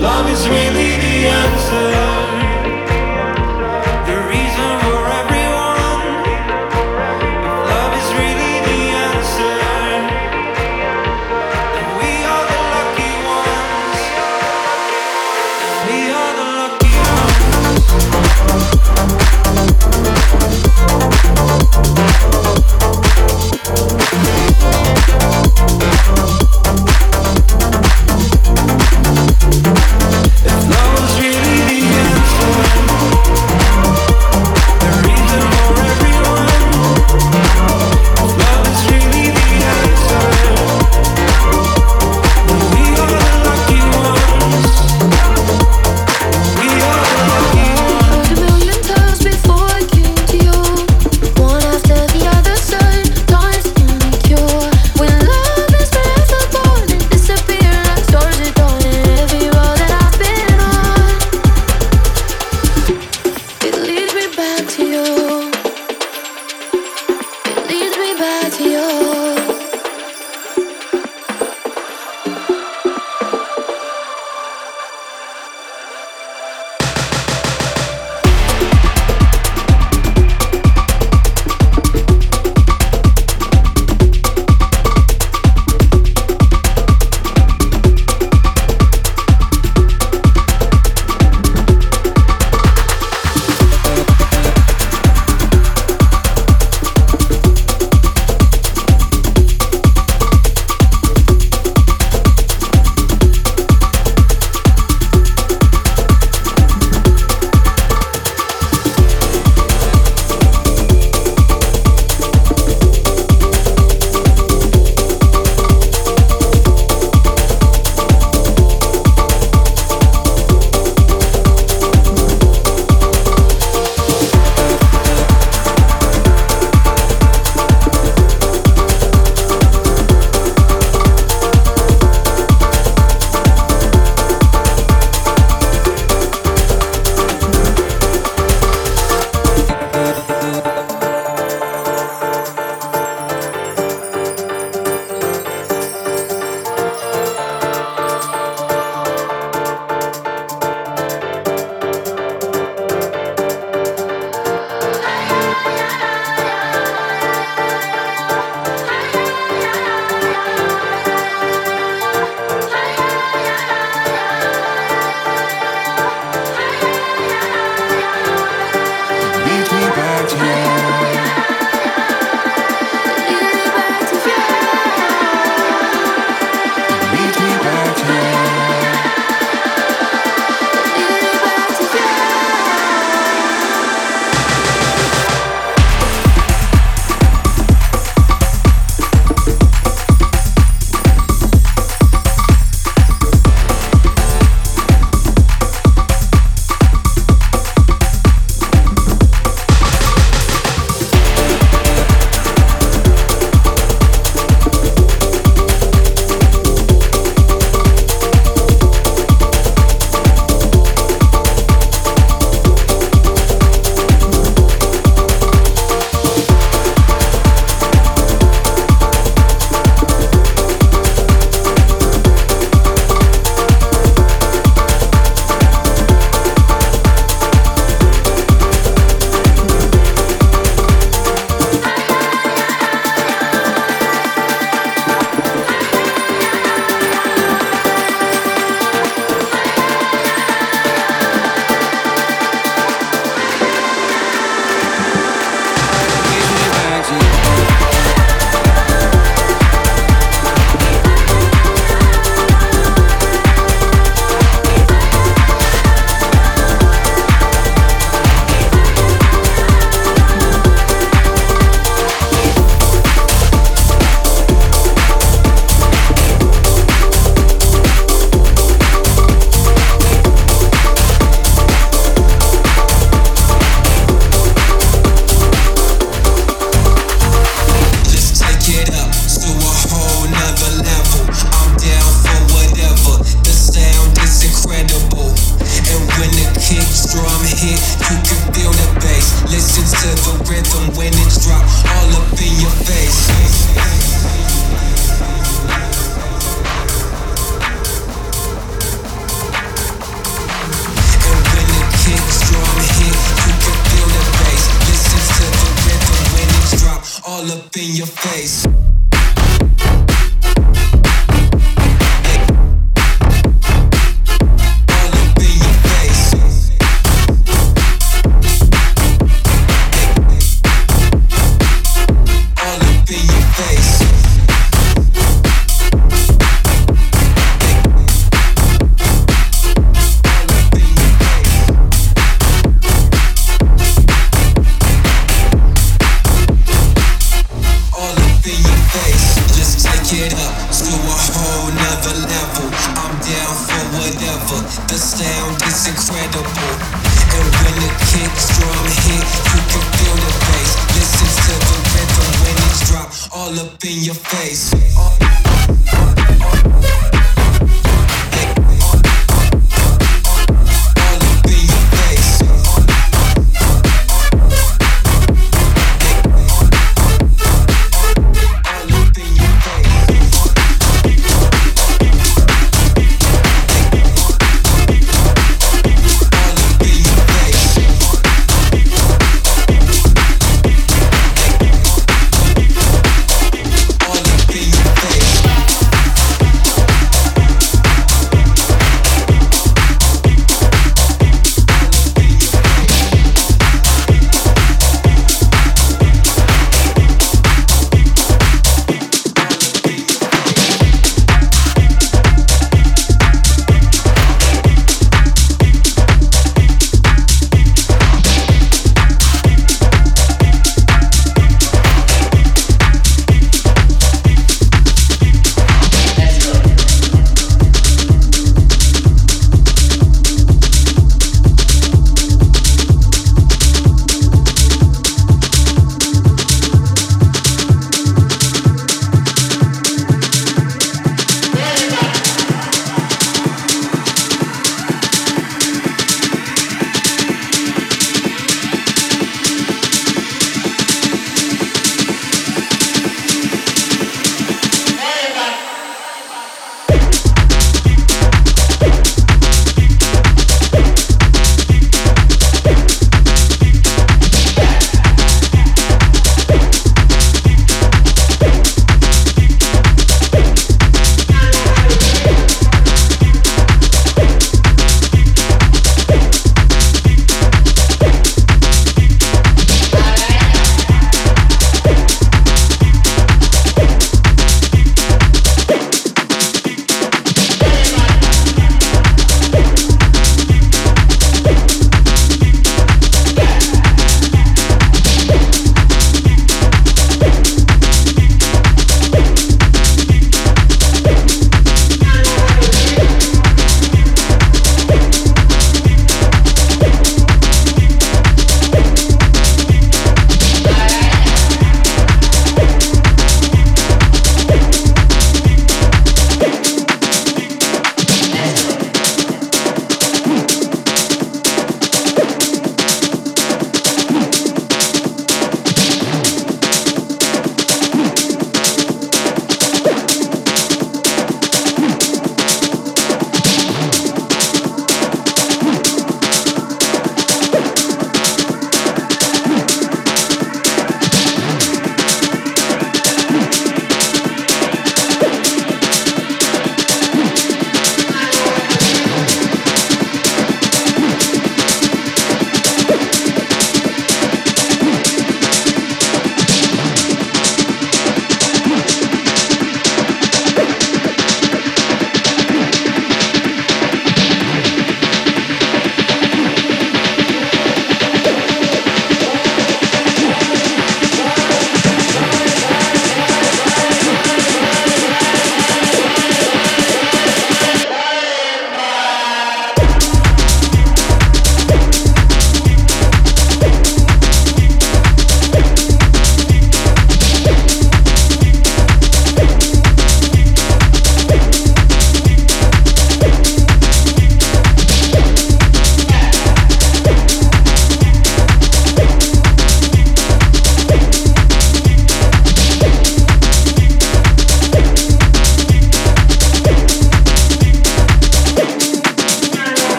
Love is really the answer. Kick, drum hit, you can feel the bass. Listen to the rhythm when it's dropped all up in your face. All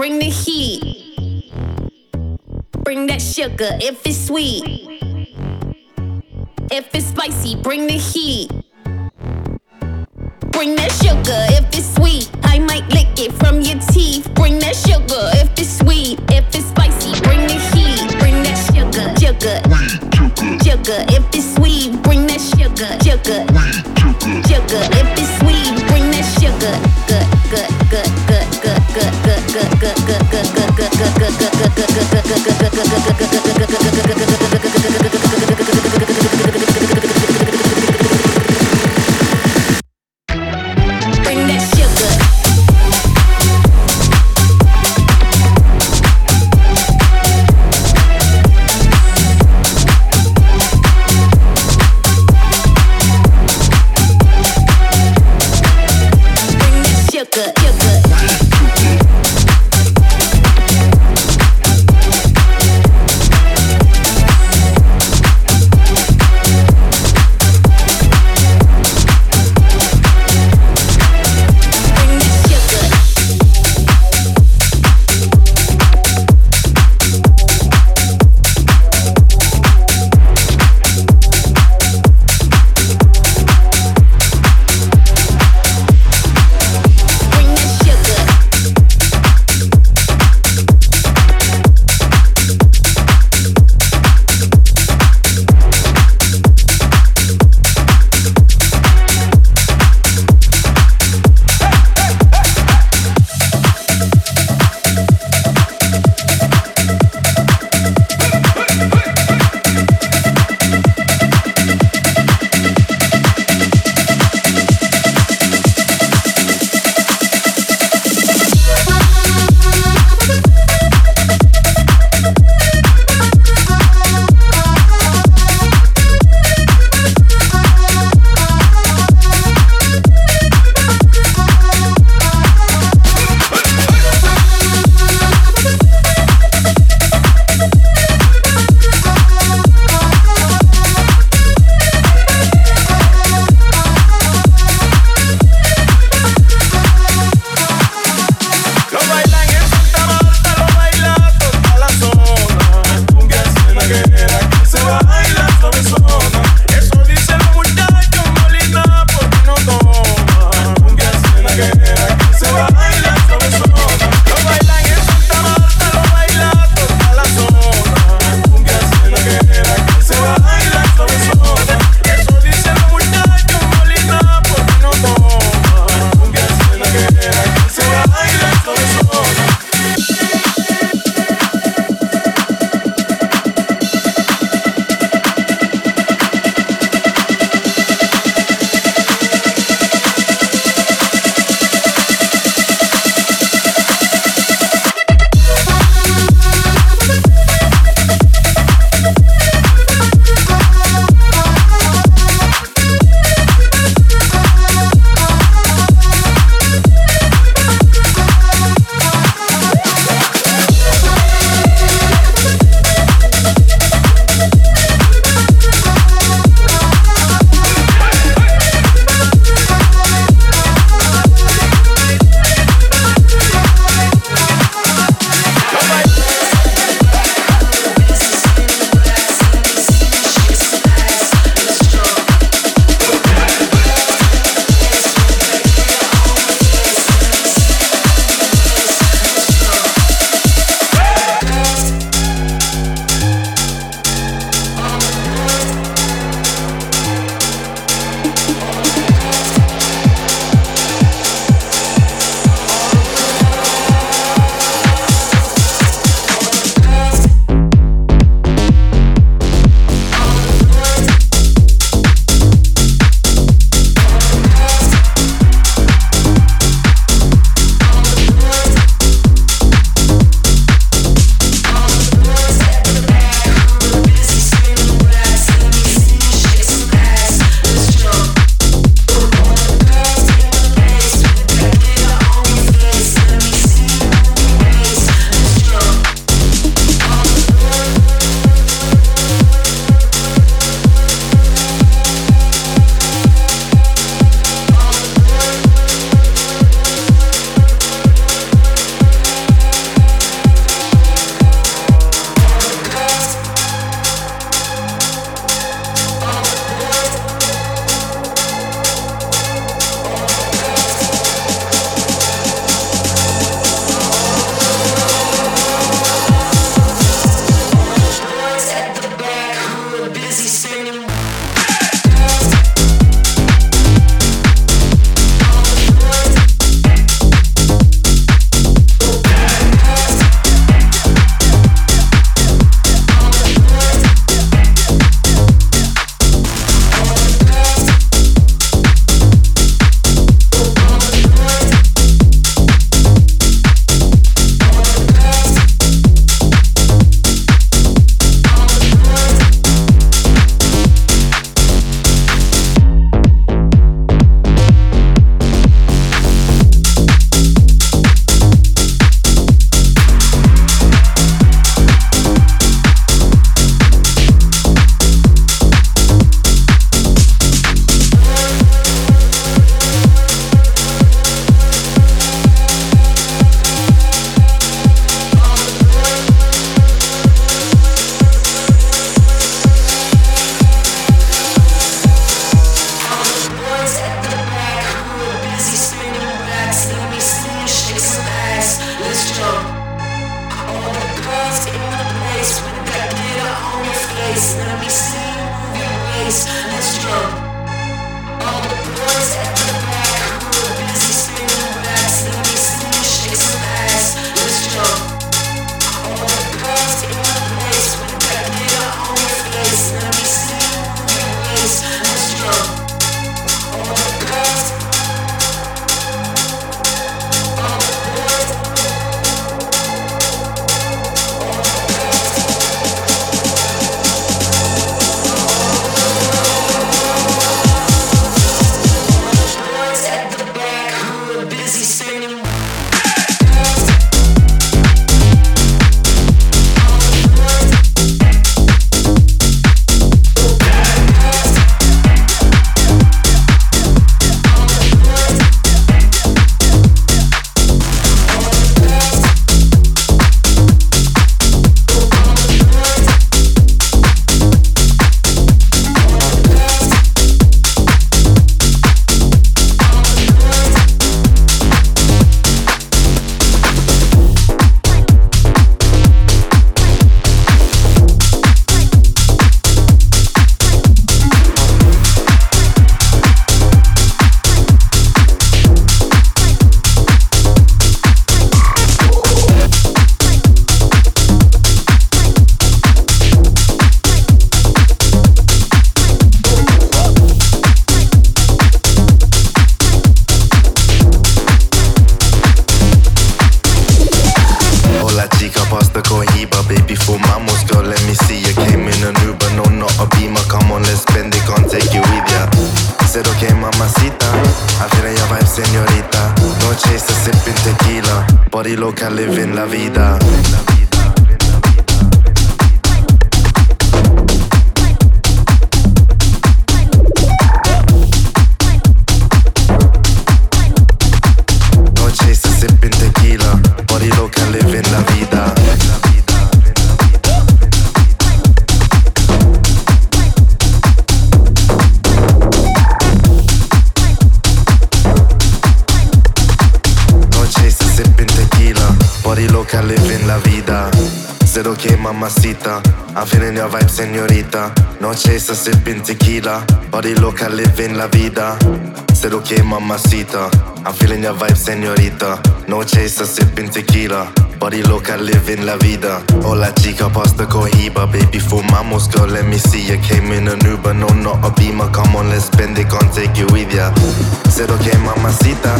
bring the heat. Bring that sugar if it's sweet. If it's spicy, bring the heat. Bring that sugar if it's sweet. I might lick it from your teeth. Bring that sugar if it's sweet. If it's spicy, bring the heat. Bring that sugar, sugar, sugar. If it's sweet, bring that sugar, sugar, sugar. If it's sweet, bring sugar. Not a beamer. Come on, let's spend it, can't take you with ya. Said okay, mamacita.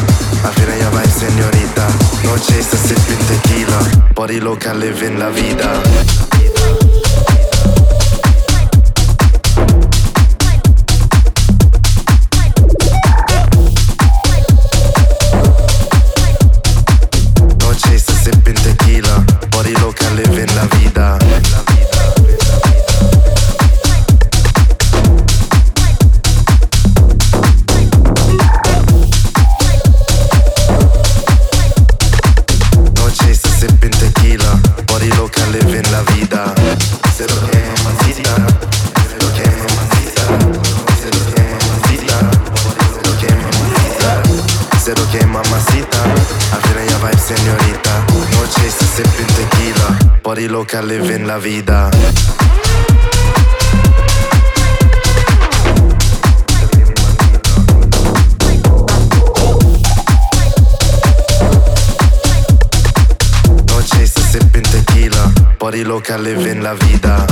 I'm feeling your vibe, señorita. No chaser, sipping tequila. Body look, I live in la vida. Loca, living la vida. No chaser, sipping tequila. Body loca, living la vida.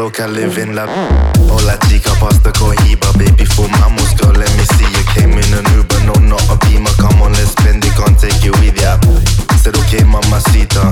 Loca, live in la Hola chica, pasta cohiba Baby, for fumamos, girl, let me see you Came in an Uber, no, not a Beamer. Come on, let's spend it, can't take you with ya. Said okay, mamacita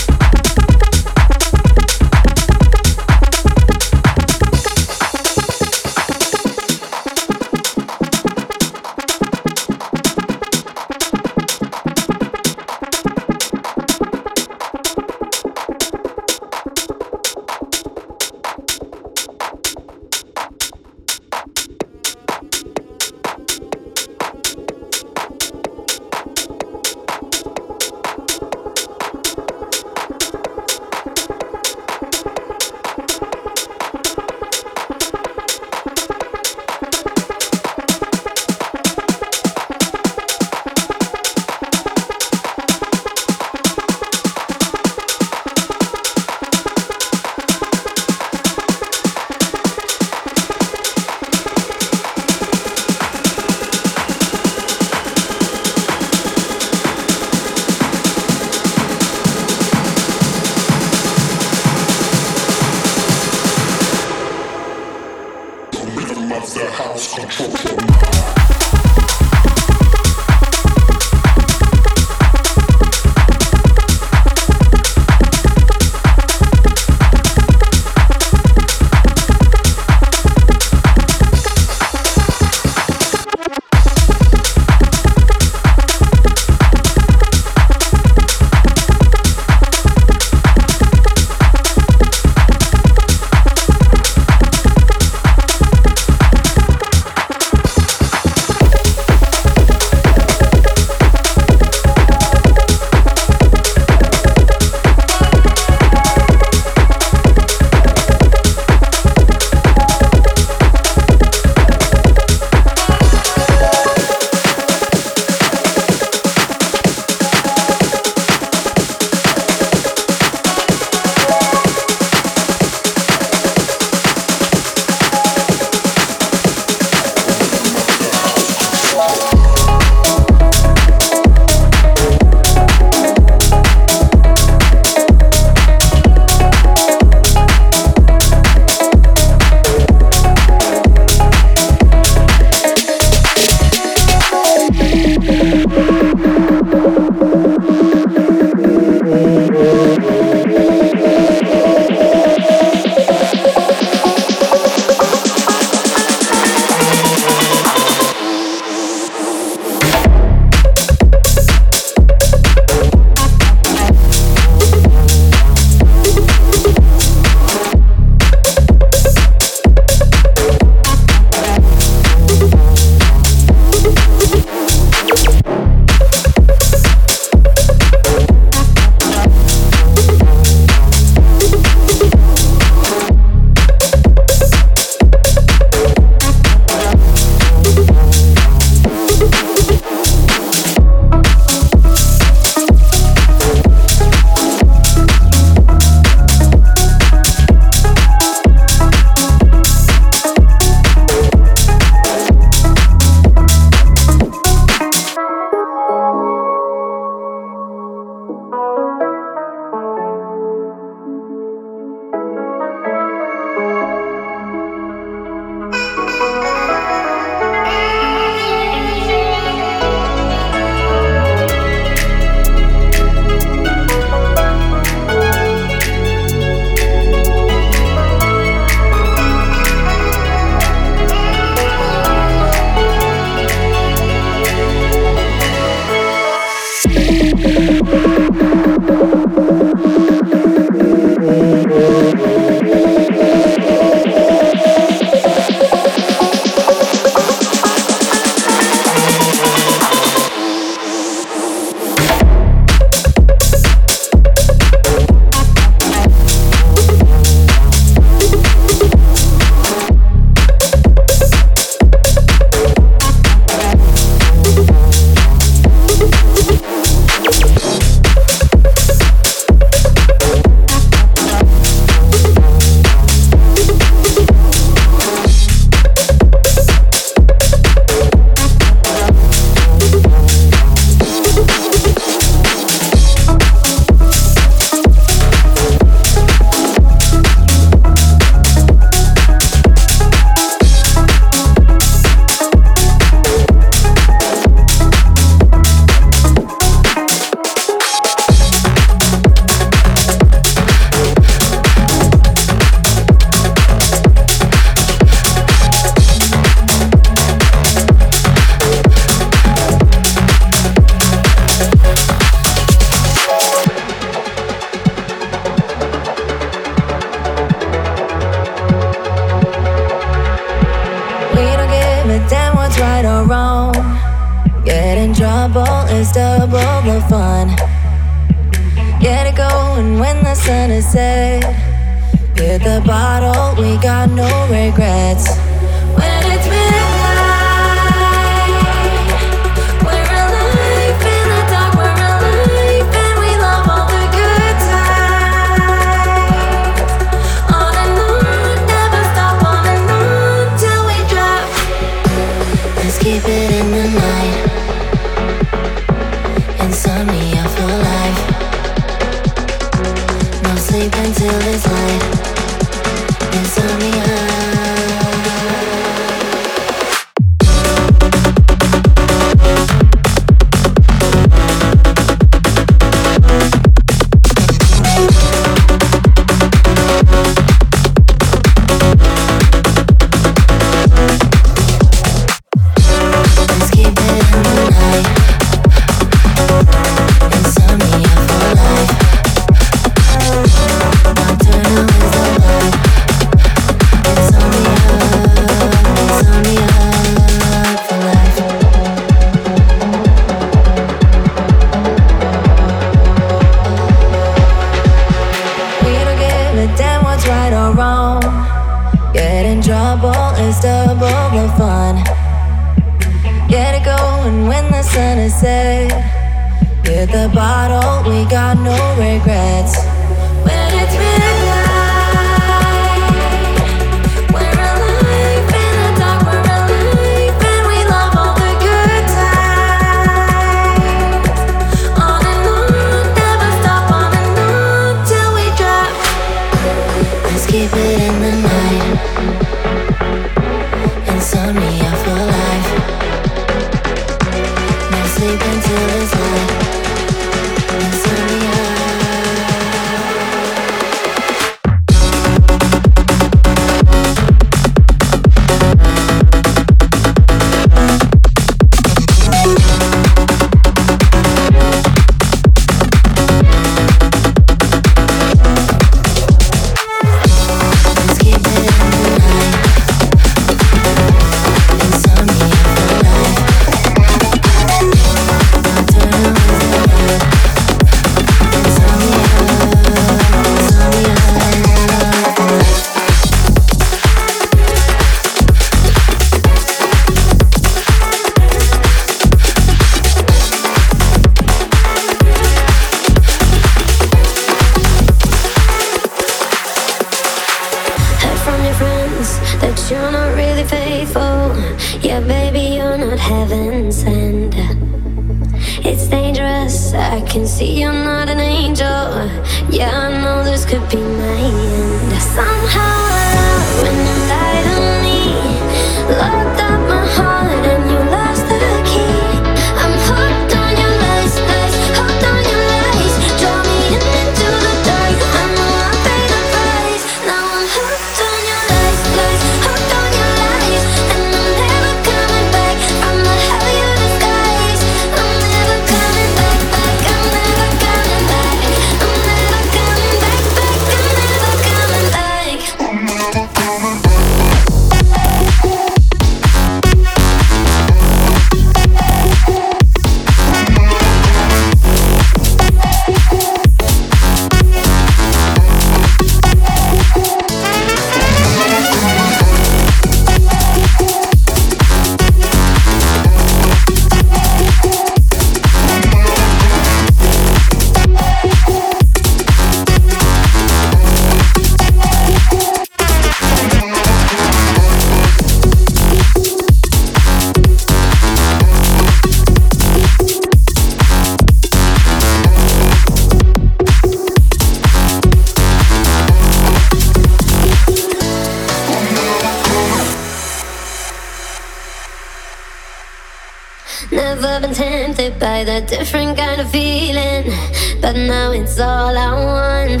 I've been tempted by that different kind of feeling, but now it's all I want.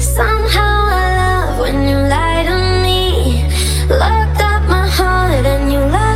Somehow I love when you lie to me, locked up my heart and you lie.